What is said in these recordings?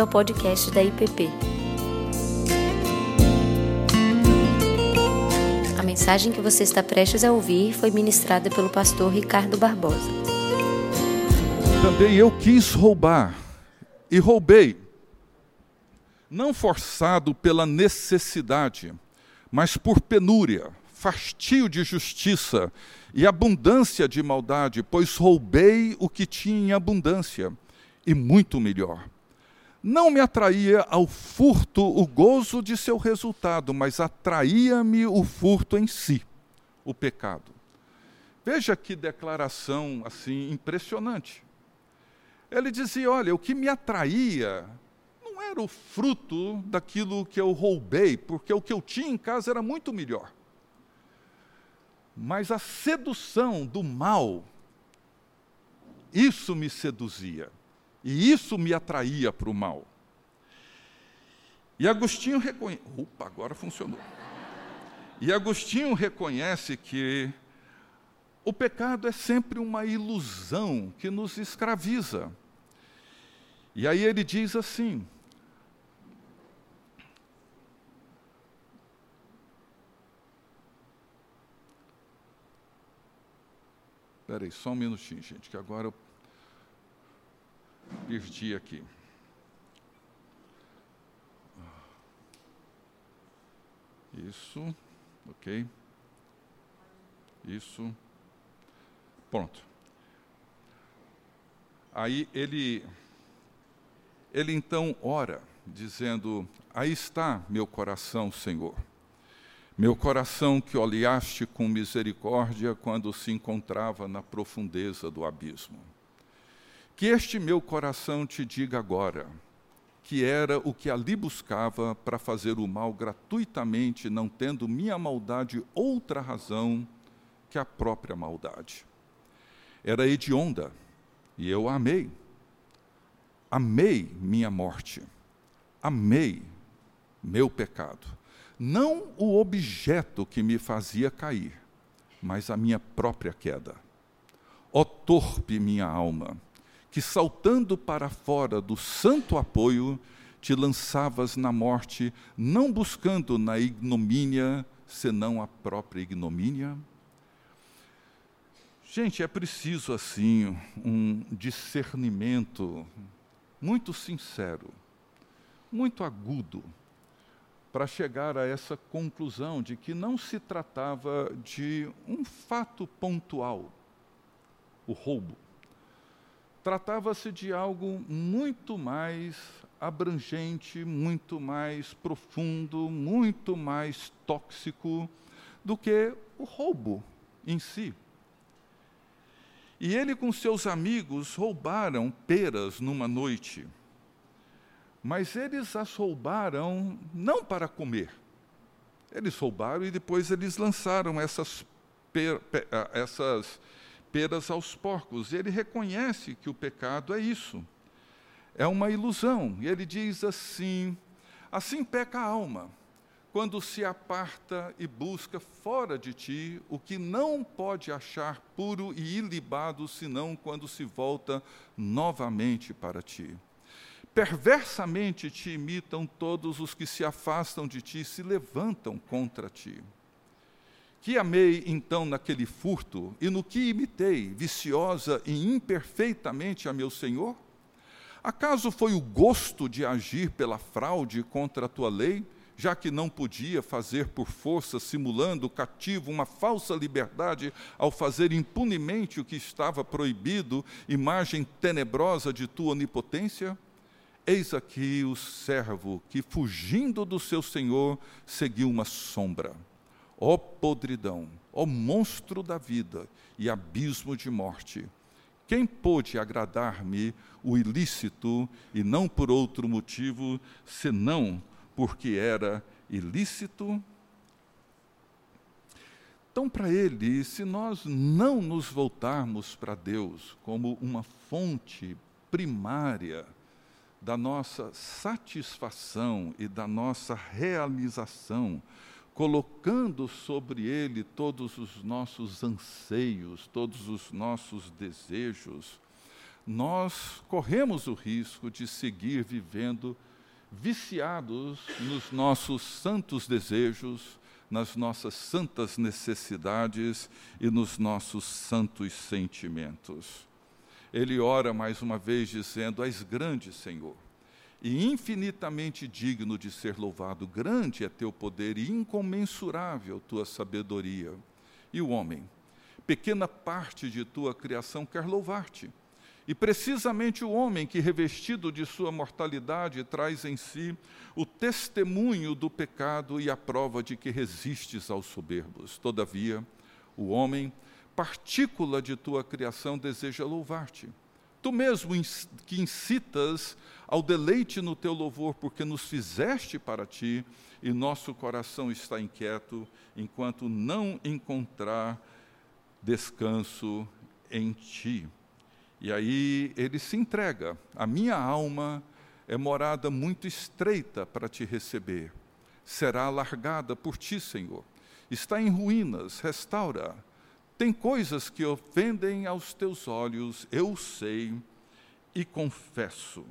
bem-vindo ao podcast da IPP. A mensagem que você está prestes a ouvir foi ministrada pelo pastor Ricardo Barbosa. Também eu quis roubar, e roubei, não forçado pela necessidade, mas por penúria, fastio de justiça e abundância de maldade, pois roubei o que tinha em abundância, e muito melhor. Não me atraía ao furto o gozo de seu resultado, mas atraía-me o furto em si, o pecado. Veja que declaração assim impressionante. Ele dizia: Olha, o que me atraía não era o fruto daquilo que eu roubei, porque o que eu tinha em casa era muito melhor. Mas a sedução do mal, isso me seduzia. E isso me atraía para o mal. E Agostinho reconhece. Opa, agora funcionou. E Agostinho reconhece que o pecado é sempre uma ilusão que nos escraviza. E aí ele diz assim: Espera aí, só um minutinho, gente, que agora eu perdi aqui. Isso, ok. Isso. Pronto. Aí ele, ele então ora, dizendo: Aí está meu coração, Senhor. Meu coração que olhaste com misericórdia quando se encontrava na profundeza do abismo. Que este meu coração te diga agora, que era o que ali buscava para fazer o mal gratuitamente, não tendo minha maldade outra razão que a própria maldade. Era hedionda, e eu a amei. Amei minha morte, amei meu pecado. Não o objeto que me fazia cair, mas a minha própria queda. Ó torpe minha alma, que saltando para fora do santo apoio, te lançavas na morte, não buscando na ignomínia, senão a própria ignomínia? Gente, é preciso assim um discernimento muito sincero, muito agudo, para chegar a essa conclusão de que não se tratava de um fato pontual, o roubo tratava-se de algo muito mais abrangente, muito mais profundo, muito mais tóxico do que o roubo em si. E ele com seus amigos roubaram peras numa noite. Mas eles as roubaram não para comer. Eles roubaram e depois eles lançaram essas, per, ah, essas peras aos porcos. Ele reconhece que o pecado é isso. É uma ilusão. E ele diz assim: assim peca a alma, quando se aparta e busca fora de ti o que não pode achar puro e ilibado, senão quando se volta novamente para ti. Perversamente te imitam todos os que se afastam de ti e se levantam contra ti. Que amei então naquele furto e no que imitei, viciosa e imperfeitamente a meu Senhor? Acaso foi o gosto de agir pela fraude contra a tua lei, já que não podia fazer por força, simulando cativo uma falsa liberdade ao fazer impunemente o que estava proibido, imagem tenebrosa de tua onipotência? Eis aqui o servo que, fugindo do seu senhor, seguiu uma sombra Ó podridão, ó monstro da vida e abismo de morte, quem pôde agradar-me o ilícito e não por outro motivo, senão porque era ilícito? Então, para ele, se nós não nos voltarmos para Deus como uma fonte primária da nossa satisfação e da nossa realização, colocando sobre ele todos os nossos anseios, todos os nossos desejos, nós corremos o risco de seguir vivendo viciados nos nossos santos desejos, nas nossas santas necessidades e nos nossos santos sentimentos. Ele ora mais uma vez dizendo: És grande, Senhor, e infinitamente digno de ser louvado. Grande é teu poder e incomensurável tua sabedoria. E o homem, pequena parte de tua criação, quer louvar-te e precisamente o homem que, revestido de sua mortalidade, traz em si o testemunho do pecado e a prova de que resistes aos soberbos. Todavia, o homem, partícula de tua criação, deseja louvar-te. Tu mesmo que incitas ao deleite no teu louvor, porque nos fizeste para ti, e nosso coração está inquieto, enquanto não encontrar descanso em ti. E aí ele se entrega. A minha alma é morada muito estreita para te receber. Será alargada por ti, Senhor. Está em ruínas, restaura. Tem coisas que ofendem aos teus olhos, eu sei e confesso.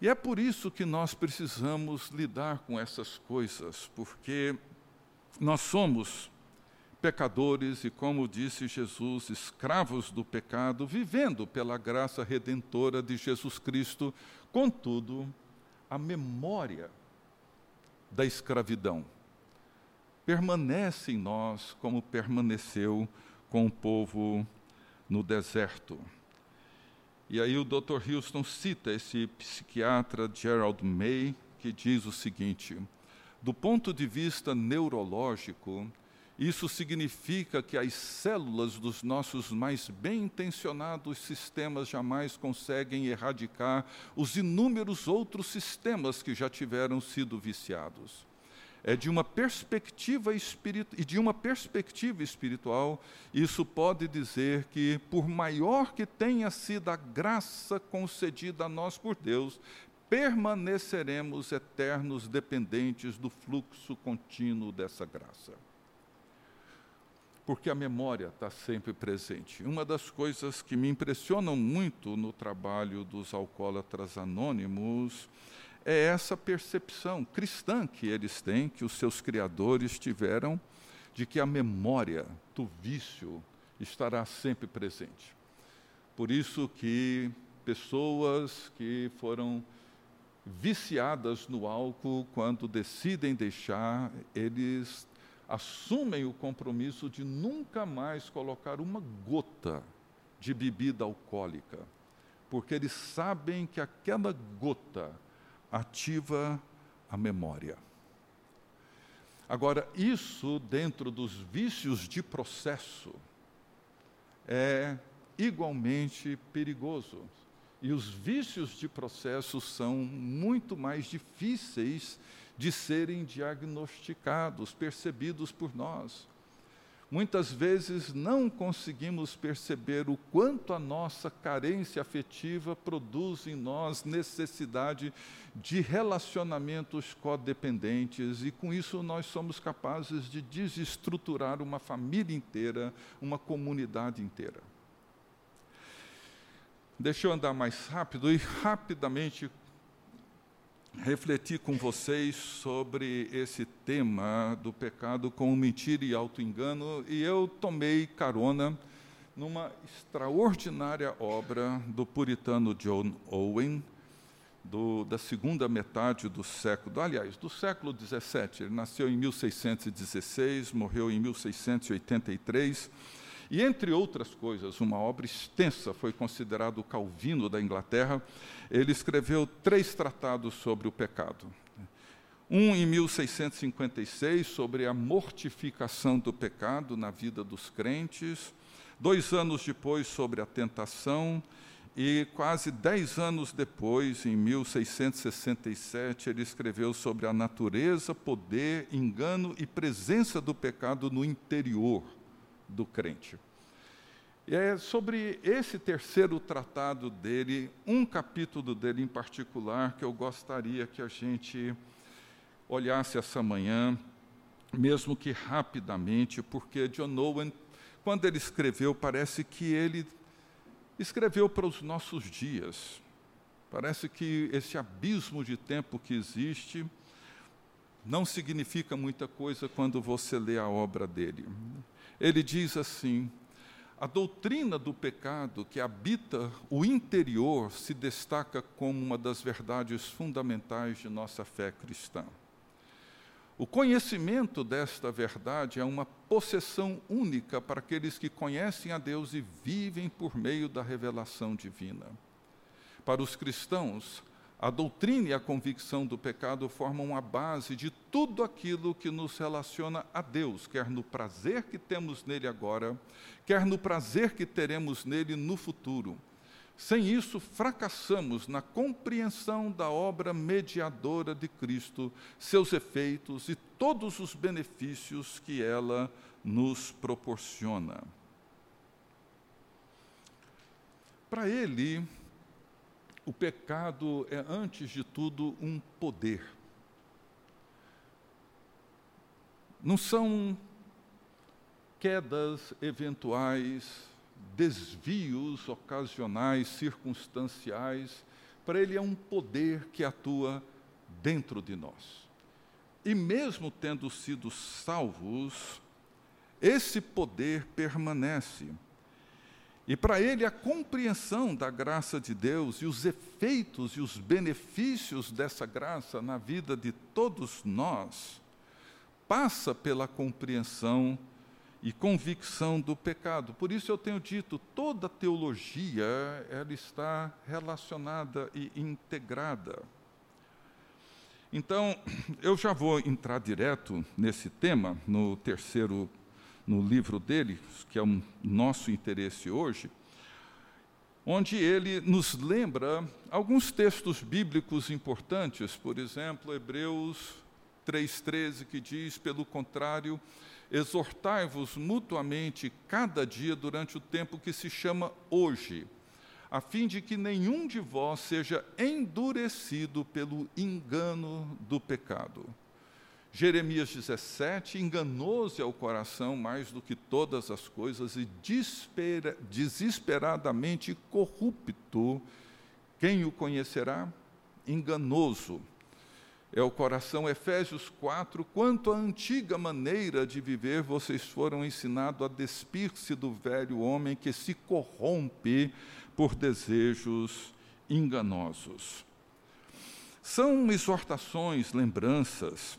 E é por isso que nós precisamos lidar com essas coisas, porque nós somos pecadores e, como disse Jesus, escravos do pecado, vivendo pela graça redentora de Jesus Cristo. Contudo, a memória da escravidão permanece em nós como permaneceu com o povo no deserto. E aí o Dr. Houston cita esse psiquiatra Gerald May, que diz o seguinte: do ponto de vista neurológico, isso significa que as células dos nossos mais bem intencionados sistemas jamais conseguem erradicar os inúmeros outros sistemas que já tiveram sido viciados. É de uma perspectiva espiritual e de uma perspectiva espiritual, isso pode dizer que por maior que tenha sido a graça concedida a nós por Deus, permaneceremos eternos dependentes do fluxo contínuo dessa graça porque a memória está sempre presente. Uma das coisas que me impressionam muito no trabalho dos alcoólatras anônimos é essa percepção cristã que eles têm, que os seus criadores tiveram, de que a memória do vício estará sempre presente. Por isso que pessoas que foram viciadas no álcool, quando decidem deixar, eles assumem o compromisso de nunca mais colocar uma gota de bebida alcoólica, porque eles sabem que aquela gota ativa a memória. Agora, isso dentro dos vícios de processo é igualmente perigoso. E os vícios de processo são muito mais difíceis de serem diagnosticados, percebidos por nós. Muitas vezes não conseguimos perceber o quanto a nossa carência afetiva produz em nós necessidade de relacionamentos codependentes, e com isso nós somos capazes de desestruturar uma família inteira, uma comunidade inteira. Deixa eu andar mais rápido e rapidamente refletir com vocês sobre esse tema do pecado com mentira e auto-engano, e eu tomei carona numa extraordinária obra do puritano John Owen, do, da segunda metade do século, aliás, do século XVII. Ele nasceu em 1616, morreu em 1683 e, entre outras coisas, uma obra extensa, foi considerado o Calvino da Inglaterra. Ele escreveu três tratados sobre o pecado. Um em 1656, sobre a mortificação do pecado na vida dos crentes. Dois anos depois, sobre a tentação. E quase dez anos depois, em 1667, ele escreveu sobre a natureza, poder, engano e presença do pecado no interior do crente. E é sobre esse terceiro tratado dele, um capítulo dele em particular, que eu gostaria que a gente olhasse essa manhã, mesmo que rapidamente, porque John Owen, quando ele escreveu, parece que ele escreveu para os nossos dias. Parece que esse abismo de tempo que existe não significa muita coisa quando você lê a obra dele. Ele diz assim: a doutrina do pecado que habita o interior se destaca como uma das verdades fundamentais de nossa fé cristã. O conhecimento desta verdade é uma possessão única para aqueles que conhecem a Deus e vivem por meio da revelação divina. Para os cristãos, a doutrina e a convicção do pecado formam a base de tudo aquilo que nos relaciona a Deus, quer no prazer que temos nele agora, quer no prazer que teremos nele no futuro. Sem isso, fracassamos na compreensão da obra mediadora de Cristo, seus efeitos e todos os benefícios que ela nos proporciona. Para ele, o pecado é, antes de tudo, um poder. Não são quedas eventuais, desvios ocasionais, circunstanciais. Para ele é um poder que atua dentro de nós. E mesmo tendo sido salvos, esse poder permanece. E para ele, a compreensão da graça de Deus e os efeitos e os benefícios dessa graça na vida de todos nós, passa pela compreensão e convicção do pecado. Por isso eu tenho dito, toda teologia ela está relacionada e integrada. Então, eu já vou entrar direto nesse tema, no terceiro no livro dele, que é o nosso interesse hoje, onde ele nos lembra alguns textos bíblicos importantes, por exemplo, Hebreus 3,13, que diz: pelo contrário, exortai-vos mutuamente cada dia durante o tempo que se chama hoje, a fim de que nenhum de vós seja endurecido pelo engano do pecado Jeremias 17, enganoso é o coração mais do que todas as coisas e desesperadamente corrupto. Quem o conhecerá? Enganoso é o coração. Efésios 4, quanto à antiga maneira de viver, vocês foram ensinados a despir-se do velho homem que se corrompe por desejos enganosos. São exortações, lembranças,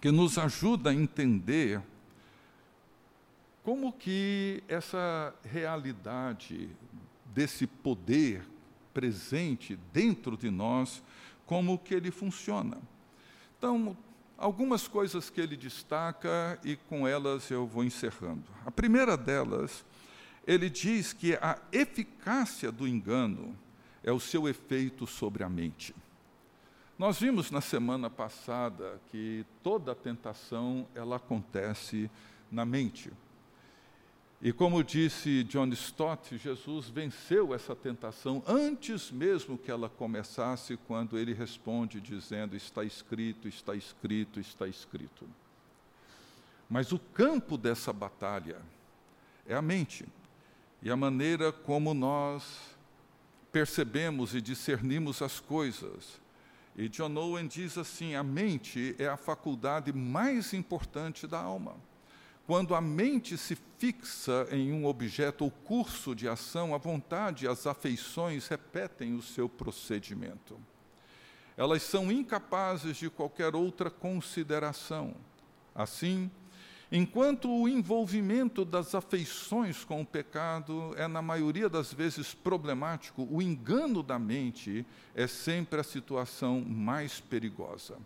que nos ajuda a entender como que essa realidade desse poder presente dentro de nós, como que ele funciona. Então, algumas coisas que ele destaca e com elas eu vou encerrando. A primeira delas, ele diz que a eficácia do engano é o seu efeito sobre a mente. Nós vimos na semana passada que toda tentação ela acontece na mente. E como disse John Stott, Jesus venceu essa tentação antes mesmo que ela começasse, quando ele responde dizendo: Está escrito, está escrito, está escrito. Mas o campo dessa batalha é a mente e a maneira como nós percebemos e discernimos as coisas e John Owen diz assim: a mente é a faculdade mais importante da alma. Quando a mente se fixa em um objeto ou curso de ação, a vontade e as afeições repetem o seu procedimento. Elas são incapazes de qualquer outra consideração. Assim, Enquanto o envolvimento das afeições com o pecado é, na maioria das vezes, problemático, o engano da mente é sempre a situação mais perigosa,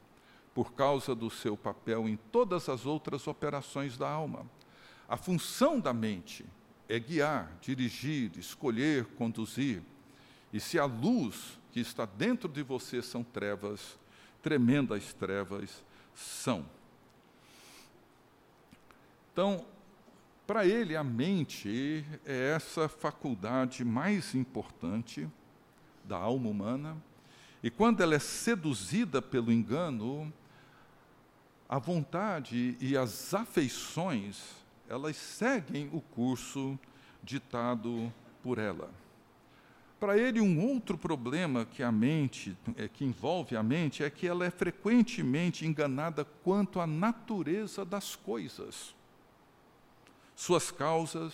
por causa do seu papel em todas as outras operações da alma. A função da mente é guiar, dirigir, escolher, conduzir. E se a luz que está dentro de você são trevas, tremendas trevas são. Então, para ele, a mente é essa faculdade mais importante da alma humana, e quando ela é seduzida pelo engano, a vontade e as afeições, elas seguem o curso ditado por ela. Para ele, um outro problema que a mente, é, que envolve a mente, é que ela é frequentemente enganada quanto à natureza das coisas, suas causas,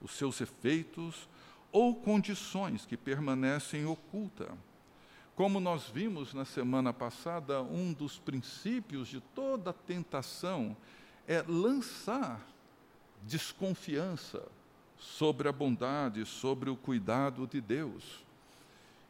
os seus efeitos ou condições que permanecem ocultas. Como nós vimos na semana passada, um dos princípios de toda tentação é lançar desconfiança sobre a bondade, sobre o cuidado de Deus.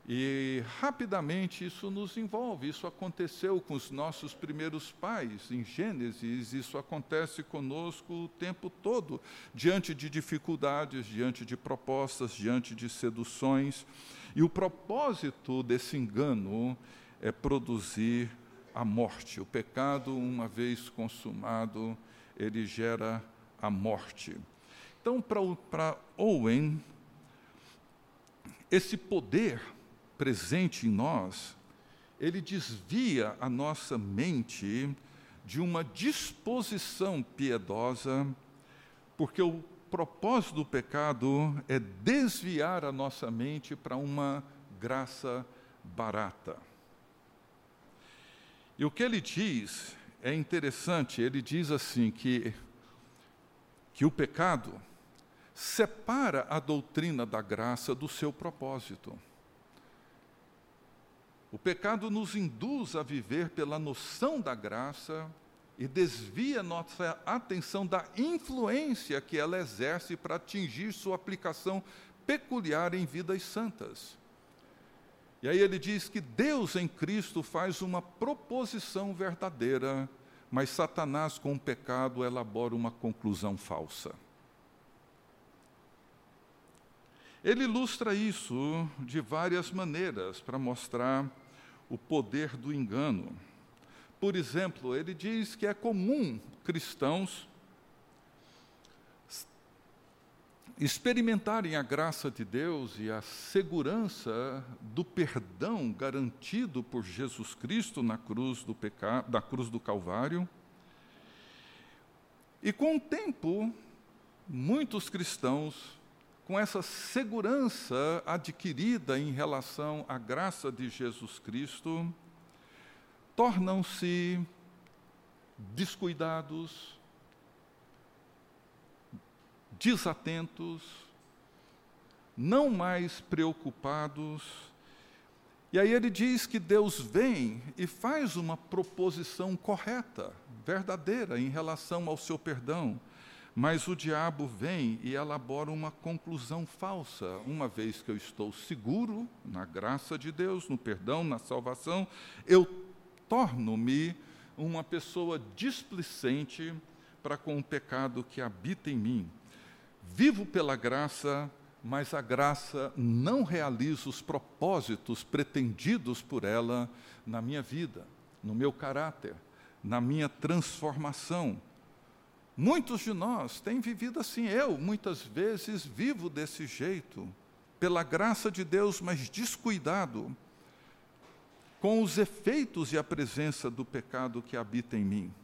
E rapidamente isso nos envolve. Isso aconteceu com os nossos primeiros pais em Gênesis, isso acontece conosco o tempo todo, diante de dificuldades, diante de propostas, diante de seduções. E o propósito desse engano é produzir a morte. O pecado, uma vez consumado, ele gera a morte. Então, para Owen, esse poder presente em nós, ele desvia a nossa mente de uma disposição piedosa, porque o propósito do pecado é desviar a nossa mente para uma graça barata. E o que ele diz é interessante, ele diz assim que que o pecado separa a doutrina da graça do seu propósito. O pecado nos induz a viver pela noção da graça e desvia nossa atenção da influência que ela exerce para atingir sua aplicação peculiar em vidas santas. E aí ele diz que Deus em Cristo faz uma proposição verdadeira, mas Satanás, com o pecado, elabora uma conclusão falsa. Ele ilustra isso de várias maneiras para mostrar o poder do engano. Por exemplo, ele diz que é comum cristãos experimentarem a graça de Deus e a segurança do perdão garantido por Jesus Cristo na cruz do pecado, da cruz do Calvário. E com o tempo, muitos cristãos com essa segurança adquirida em relação à graça de Jesus Cristo, tornam-se descuidados, desatentos, não mais preocupados. E aí ele diz que Deus vem e faz uma proposição correta, verdadeira, em relação ao seu perdão. Mas o diabo vem e elabora uma conclusão falsa. Uma vez que eu estou seguro na graça de Deus, no perdão, na salvação, eu torno-me uma pessoa displicente para com o pecado que habita em mim. Vivo pela graça, mas a graça não realiza os propósitos pretendidos por ela na minha vida, no meu caráter, na minha transformação Muitos de nós têm vivido assim. Eu, muitas vezes, vivo desse jeito, pela graça de Deus, mas descuidado com os efeitos e a presença do pecado que habita em mim.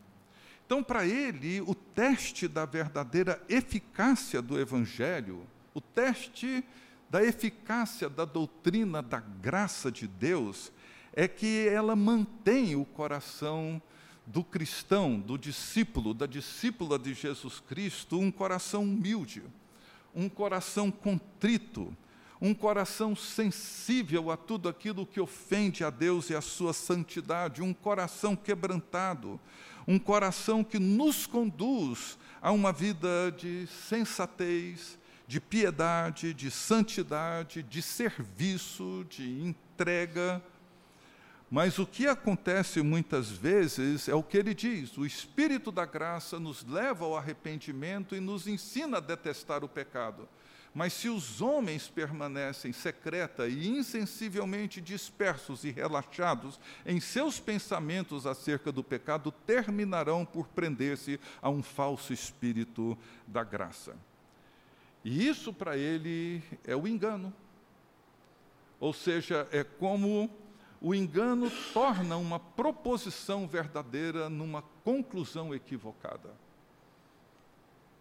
Então, para ele, o teste da verdadeira eficácia do Evangelho, o teste da eficácia da doutrina da graça de Deus, é que ela mantém o coração do cristão, do discípulo, da discípula de Jesus Cristo, um coração humilde, um coração contrito, um coração sensível a tudo aquilo que ofende a Deus e a sua santidade, um coração quebrantado, um coração que nos conduz a uma vida de sensatez, de piedade, de santidade, de serviço, de entrega, mas o que acontece muitas vezes é o que ele diz: o Espírito da graça nos leva ao arrependimento e nos ensina a detestar o pecado. Mas se os homens permanecem secreta e insensivelmente dispersos e relaxados em seus pensamentos acerca do pecado, terminarão por prender-se a um falso espírito da graça. E isso para ele é o engano. Ou seja, é como o engano torna uma proposição verdadeira numa conclusão equivocada.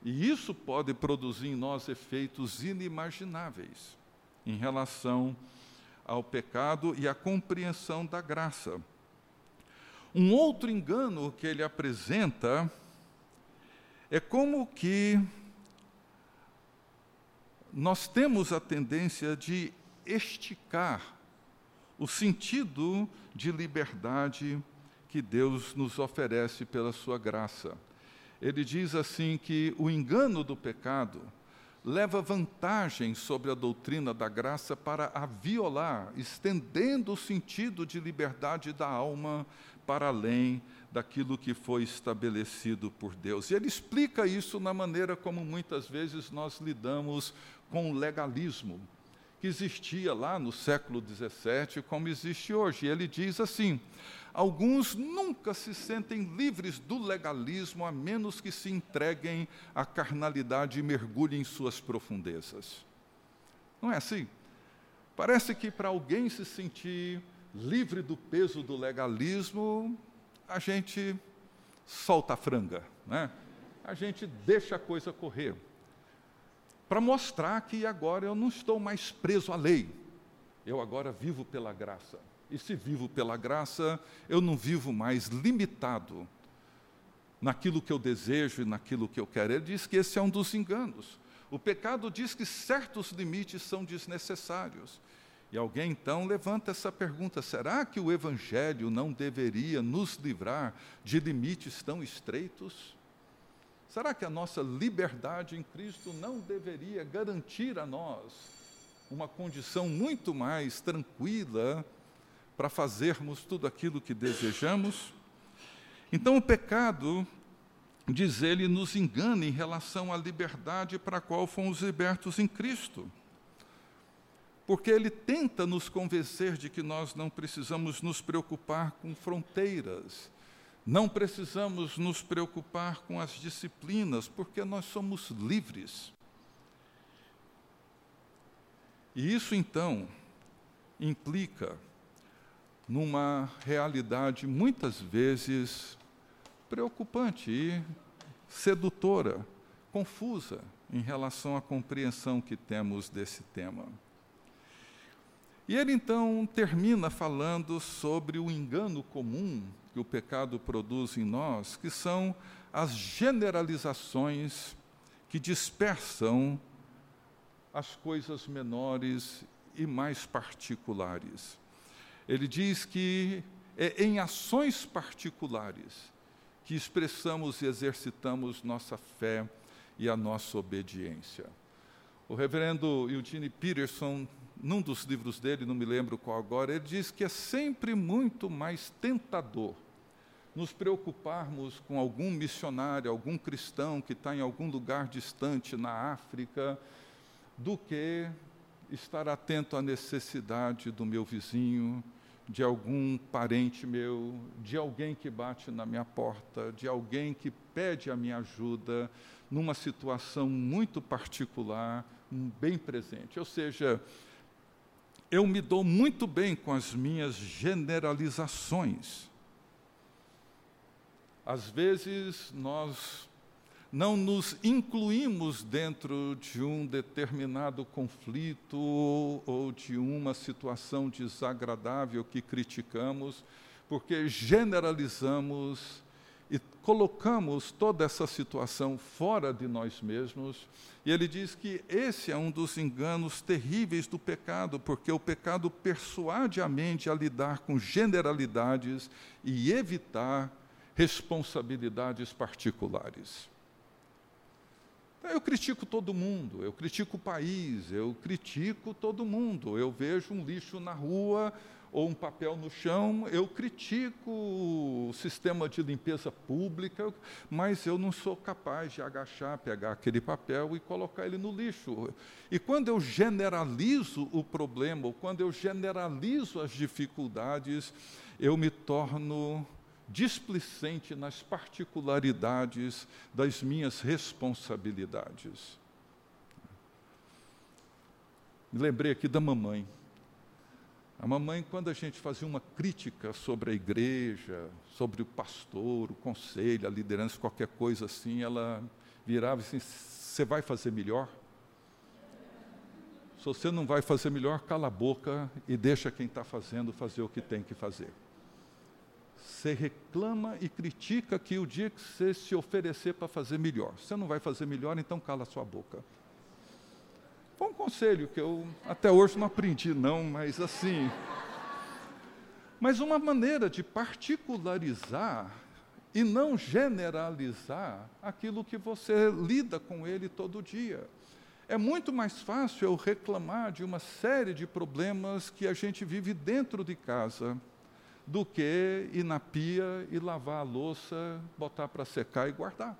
E isso pode produzir em nós efeitos inimagináveis. em relação ao pecado e à compreensão da graça. Um outro engano que ele apresenta é como que nós temos a tendência de esticar o sentido de liberdade que Deus nos oferece pela sua graça. Ele diz assim que o engano do pecado leva vantagem sobre a doutrina da graça para a violar, estendendo o sentido de liberdade da alma para além daquilo que foi estabelecido por Deus. E ele explica isso na maneira como muitas vezes nós lidamos com o legalismo, que existia lá no século XVII, como existe hoje. Ele diz assim: alguns nunca se sentem livres do legalismo a menos que se entreguem à carnalidade e mergulhem em suas profundezas. Não é assim? Parece que para alguém se sentir livre do peso do legalismo, a gente solta a franga, né? a gente deixa a coisa correr para mostrar que agora eu não estou mais preso à lei, eu agora vivo pela graça. E se vivo pela graça, eu não vivo mais limitado naquilo que eu desejo e naquilo que eu quero. Ele diz que esse é um dos enganos. O pecado diz que certos limites são desnecessários. E alguém então levanta essa pergunta: será que o Evangelho não deveria nos livrar de limites tão estreitos? Será que a nossa liberdade em Cristo não deveria garantir a nós uma condição muito mais tranquila para fazermos tudo aquilo que desejamos? Então, o pecado, diz ele, nos engana em relação à liberdade para a qual fomos libertos em Cristo. Porque ele tenta nos convencer de que nós não precisamos nos preocupar com fronteiras, não precisamos nos preocupar com as disciplinas, porque nós somos livres. E isso então implica numa realidade muitas vezes preocupante e sedutora, confusa em relação à compreensão que temos desse tema. E ele então termina falando sobre o engano comum que o pecado produz em nós, que são as generalizações que dispersam as coisas menores e mais particulares. Ele diz que é em ações particulares que expressamos e exercitamos nossa fé e a nossa obediência. O reverendo Eugene Peterson num dos livros dele, não me lembro qual agora, ele diz que é sempre muito mais tentador nos preocuparmos com algum missionário, algum cristão que está em algum lugar distante na África, do que estar atento à necessidade do meu vizinho, de algum parente meu, de alguém que bate na minha porta, de alguém que pede a minha ajuda numa situação muito particular, bem presente. Ou seja, eu me dou muito bem com as minhas generalizações. Às vezes nós não nos incluímos dentro de um determinado conflito ou de uma situação desagradável que criticamos, porque generalizamos colocamos toda essa situação fora de nós mesmos. E ele diz que esse é um dos enganos terríveis do pecado, porque o pecado persuade a mente a lidar com generalidades e evitar responsabilidades particulares. Eu critico todo mundo, eu critico o país, eu critico todo mundo. Eu vejo um lixo na rua, ou um papel no chão, eu critico o sistema de limpeza pública, mas eu não sou capaz de agachar, pegar aquele papel e colocar ele no lixo. E quando eu generalizo o problema, ou quando eu generalizo as dificuldades, eu me torno displicente nas particularidades das minhas responsabilidades. Me lembrei aqui da mamãe. A mamãe, quando a gente fazia uma crítica sobre a igreja, sobre o pastor, o conselho, a liderança, qualquer coisa assim, ela virava assim: você vai fazer melhor? Se você não vai fazer melhor, cala a boca e deixa quem está fazendo fazer o que tem que fazer. Você reclama e critica que o dia que você se oferecer para fazer melhor, você não vai fazer melhor, então cala sua boca. Foi um conselho que eu até hoje não aprendi, não, mas assim. Mas uma maneira de particularizar e não generalizar aquilo que você lida com ele todo dia. É muito mais fácil eu reclamar de uma série de problemas que a gente vive dentro de casa do que ir na pia e lavar a louça, botar para secar e guardar.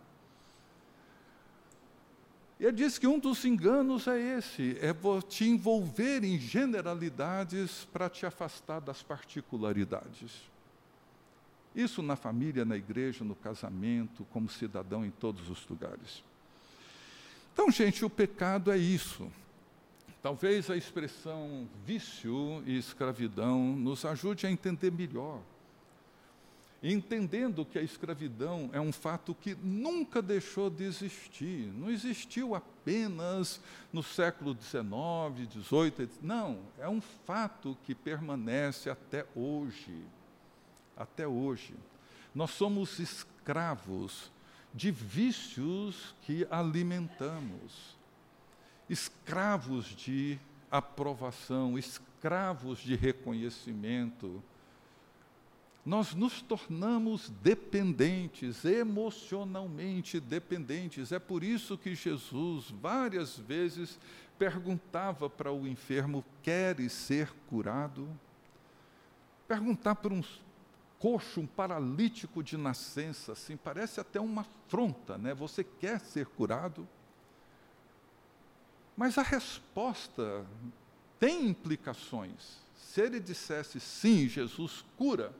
E ele diz que um dos enganos é esse, é te envolver em generalidades para te afastar das particularidades. Isso na família, na igreja, no casamento, como cidadão em todos os lugares. Então, gente, o pecado é isso. Talvez a expressão vício e escravidão nos ajude a entender melhor. Entendendo que a escravidão é um fato que nunca deixou de existir, não existiu apenas no século XIX, XVIII, não, é um fato que permanece até hoje. Até hoje. Nós somos escravos de vícios que alimentamos, escravos de aprovação, escravos de reconhecimento. Nós nos tornamos dependentes, emocionalmente dependentes. É por isso que Jesus várias vezes perguntava para o enfermo: Queres ser curado? Perguntar para um coxo, um paralítico de nascença, assim, parece até uma afronta, né? Você quer ser curado? Mas a resposta tem implicações. Se ele dissesse sim, Jesus cura,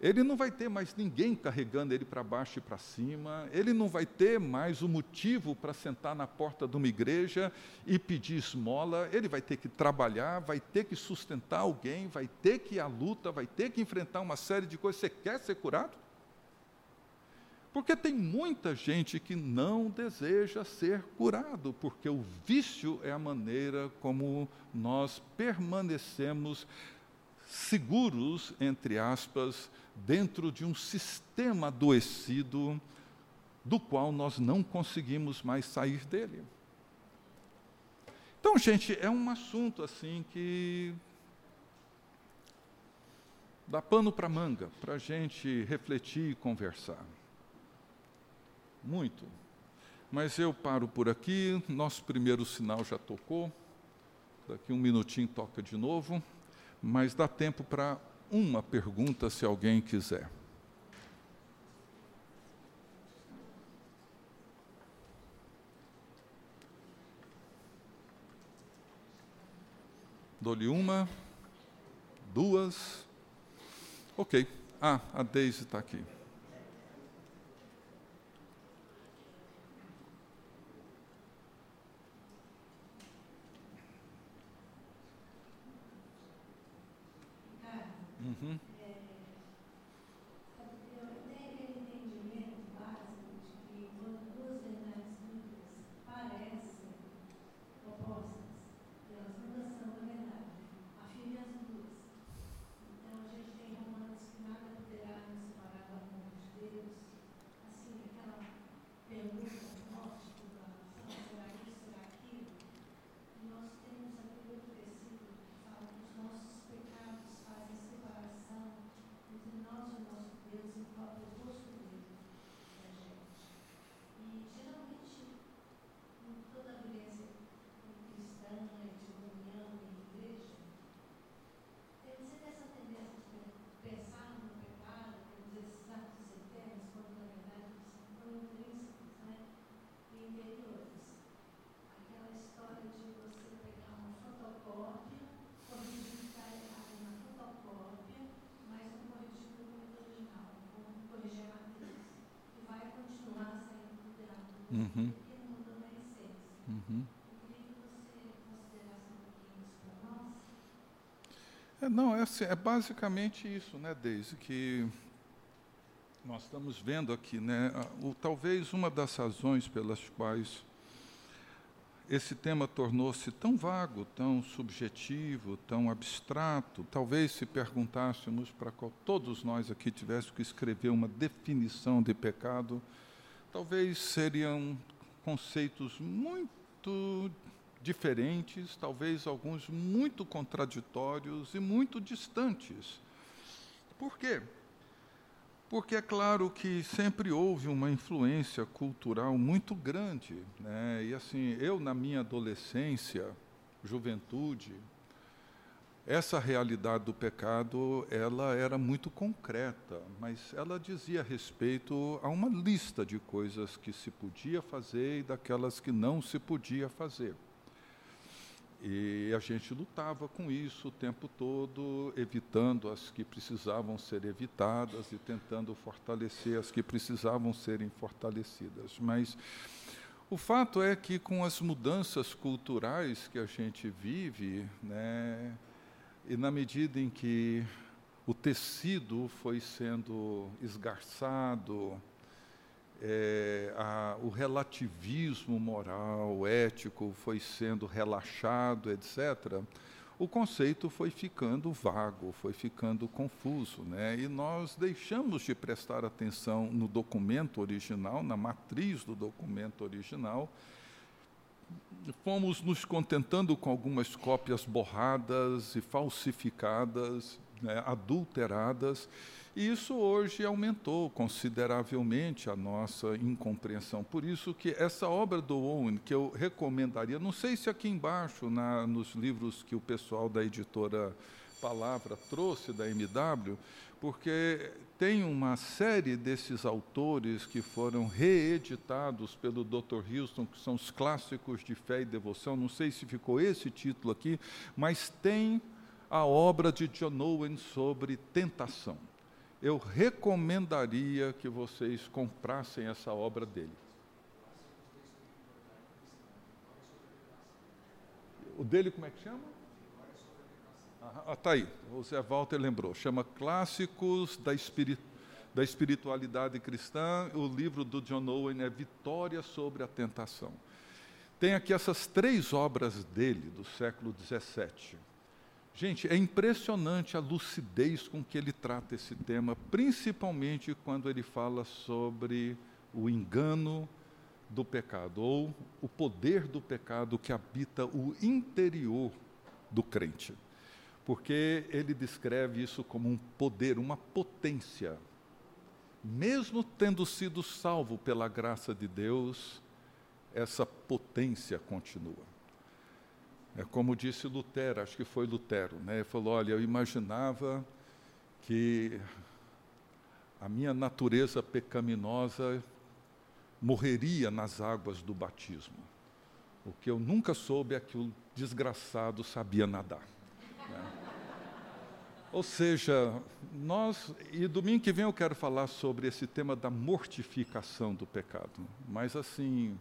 ele não vai ter mais ninguém carregando ele para baixo e para cima, ele não vai ter mais o motivo para sentar na porta de uma igreja e pedir esmola, ele vai ter que trabalhar, vai ter que sustentar alguém, vai ter que ir à luta, vai ter que enfrentar uma série de coisas. Você quer ser curado? Porque tem muita gente que não deseja ser curado, porque o vício é a maneira como nós permanecemos seguros, entre aspas, dentro de um sistema adoecido do qual nós não conseguimos mais sair dele. Então, gente, é um assunto assim que dá pano para manga, para a gente refletir e conversar. Muito. Mas eu paro por aqui, nosso primeiro sinal já tocou, daqui um minutinho toca de novo, mas dá tempo para uma pergunta, se alguém quiser. Dou-lhe uma, duas. Ok. Ah, a Deise está aqui. Uhum. Uhum. Uhum. É, não, é, assim, é basicamente isso, né, Deise, que nós estamos vendo aqui, né, o, talvez uma das razões pelas quais esse tema tornou-se tão vago, tão subjetivo, tão abstrato. Talvez se perguntássemos para qual todos nós aqui tivéssemos que escrever uma definição de pecado, talvez seriam conceitos muito diferentes, talvez alguns muito contraditórios e muito distantes. Por quê? Porque é claro que sempre houve uma influência cultural muito grande. Né? E assim, eu, na minha adolescência, juventude, essa realidade do pecado, ela era muito concreta, mas ela dizia respeito a uma lista de coisas que se podia fazer e daquelas que não se podia fazer. E a gente lutava com isso o tempo todo, evitando as que precisavam ser evitadas e tentando fortalecer as que precisavam serem fortalecidas. Mas o fato é que, com as mudanças culturais que a gente vive, né, e na medida em que o tecido foi sendo esgarçado, é, a, o relativismo moral, ético foi sendo relaxado, etc., o conceito foi ficando vago, foi ficando confuso. Né? E nós deixamos de prestar atenção no documento original, na matriz do documento original, fomos nos contentando com algumas cópias borradas e falsificadas, né, adulteradas, e isso hoje aumentou consideravelmente a nossa incompreensão. Por isso que essa obra do Owen, que eu recomendaria, não sei se aqui embaixo, na, nos livros que o pessoal da editora Palavra trouxe da MW, porque tem uma série desses autores que foram reeditados pelo Dr. Houston, que são os clássicos de fé e devoção. Não sei se ficou esse título aqui, mas tem a obra de John Owen sobre tentação eu recomendaria que vocês comprassem essa obra dele. O dele como é que chama? Ah, tá aí, o Zé Walter lembrou. Chama Clássicos da, Espirit da Espiritualidade Cristã. O livro do John Owen é Vitória sobre a Tentação. Tem aqui essas três obras dele, do século XVII. Gente, é impressionante a lucidez com que ele trata esse tema, principalmente quando ele fala sobre o engano do pecado, ou o poder do pecado que habita o interior do crente. Porque ele descreve isso como um poder, uma potência. Mesmo tendo sido salvo pela graça de Deus, essa potência continua. É como disse Lutero, acho que foi Lutero, né? Ele falou: olha, eu imaginava que a minha natureza pecaminosa morreria nas águas do batismo. O que eu nunca soube é que o desgraçado sabia nadar. Né? Ou seja, nós, e domingo que vem eu quero falar sobre esse tema da mortificação do pecado. Mas assim,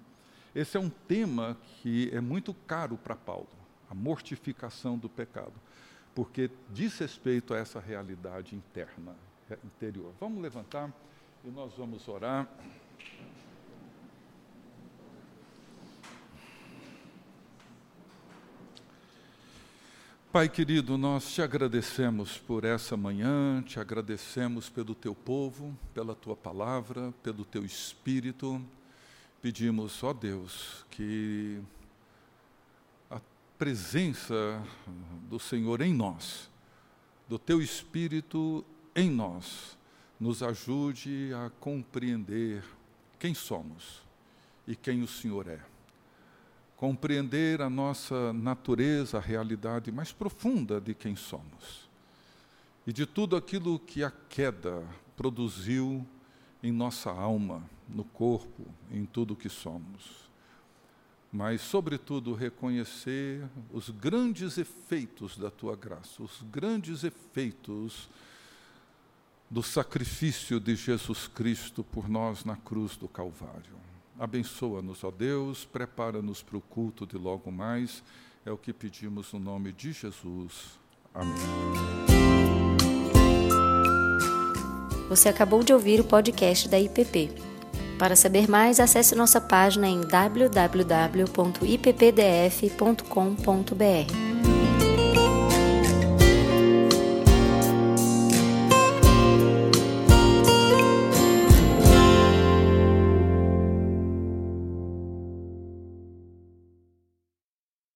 esse é um tema que é muito caro para Paulo a mortificação do pecado, porque diz respeito a essa realidade interna, interior. Vamos levantar e nós vamos orar. Pai querido, nós te agradecemos por essa manhã, te agradecemos pelo teu povo, pela tua palavra, pelo teu espírito. Pedimos, ó Deus, que presença do Senhor em nós, do teu Espírito em nós, nos ajude a compreender quem somos e quem o Senhor é. Compreender a nossa natureza, a realidade mais profunda de quem somos. E de tudo aquilo que a queda produziu em nossa alma, no corpo, em tudo que somos mas, sobretudo, reconhecer os grandes efeitos da tua graça, os grandes efeitos do sacrifício de Jesus Cristo por nós na cruz do Calvário. Abençoa-nos, ó Deus, prepara-nos para o culto de logo mais, é o que pedimos no nome de Jesus. Amém. Você acabou de ouvir o podcast da IPP. Para saber mais, acesse nossa página em www.ippdf.com.br.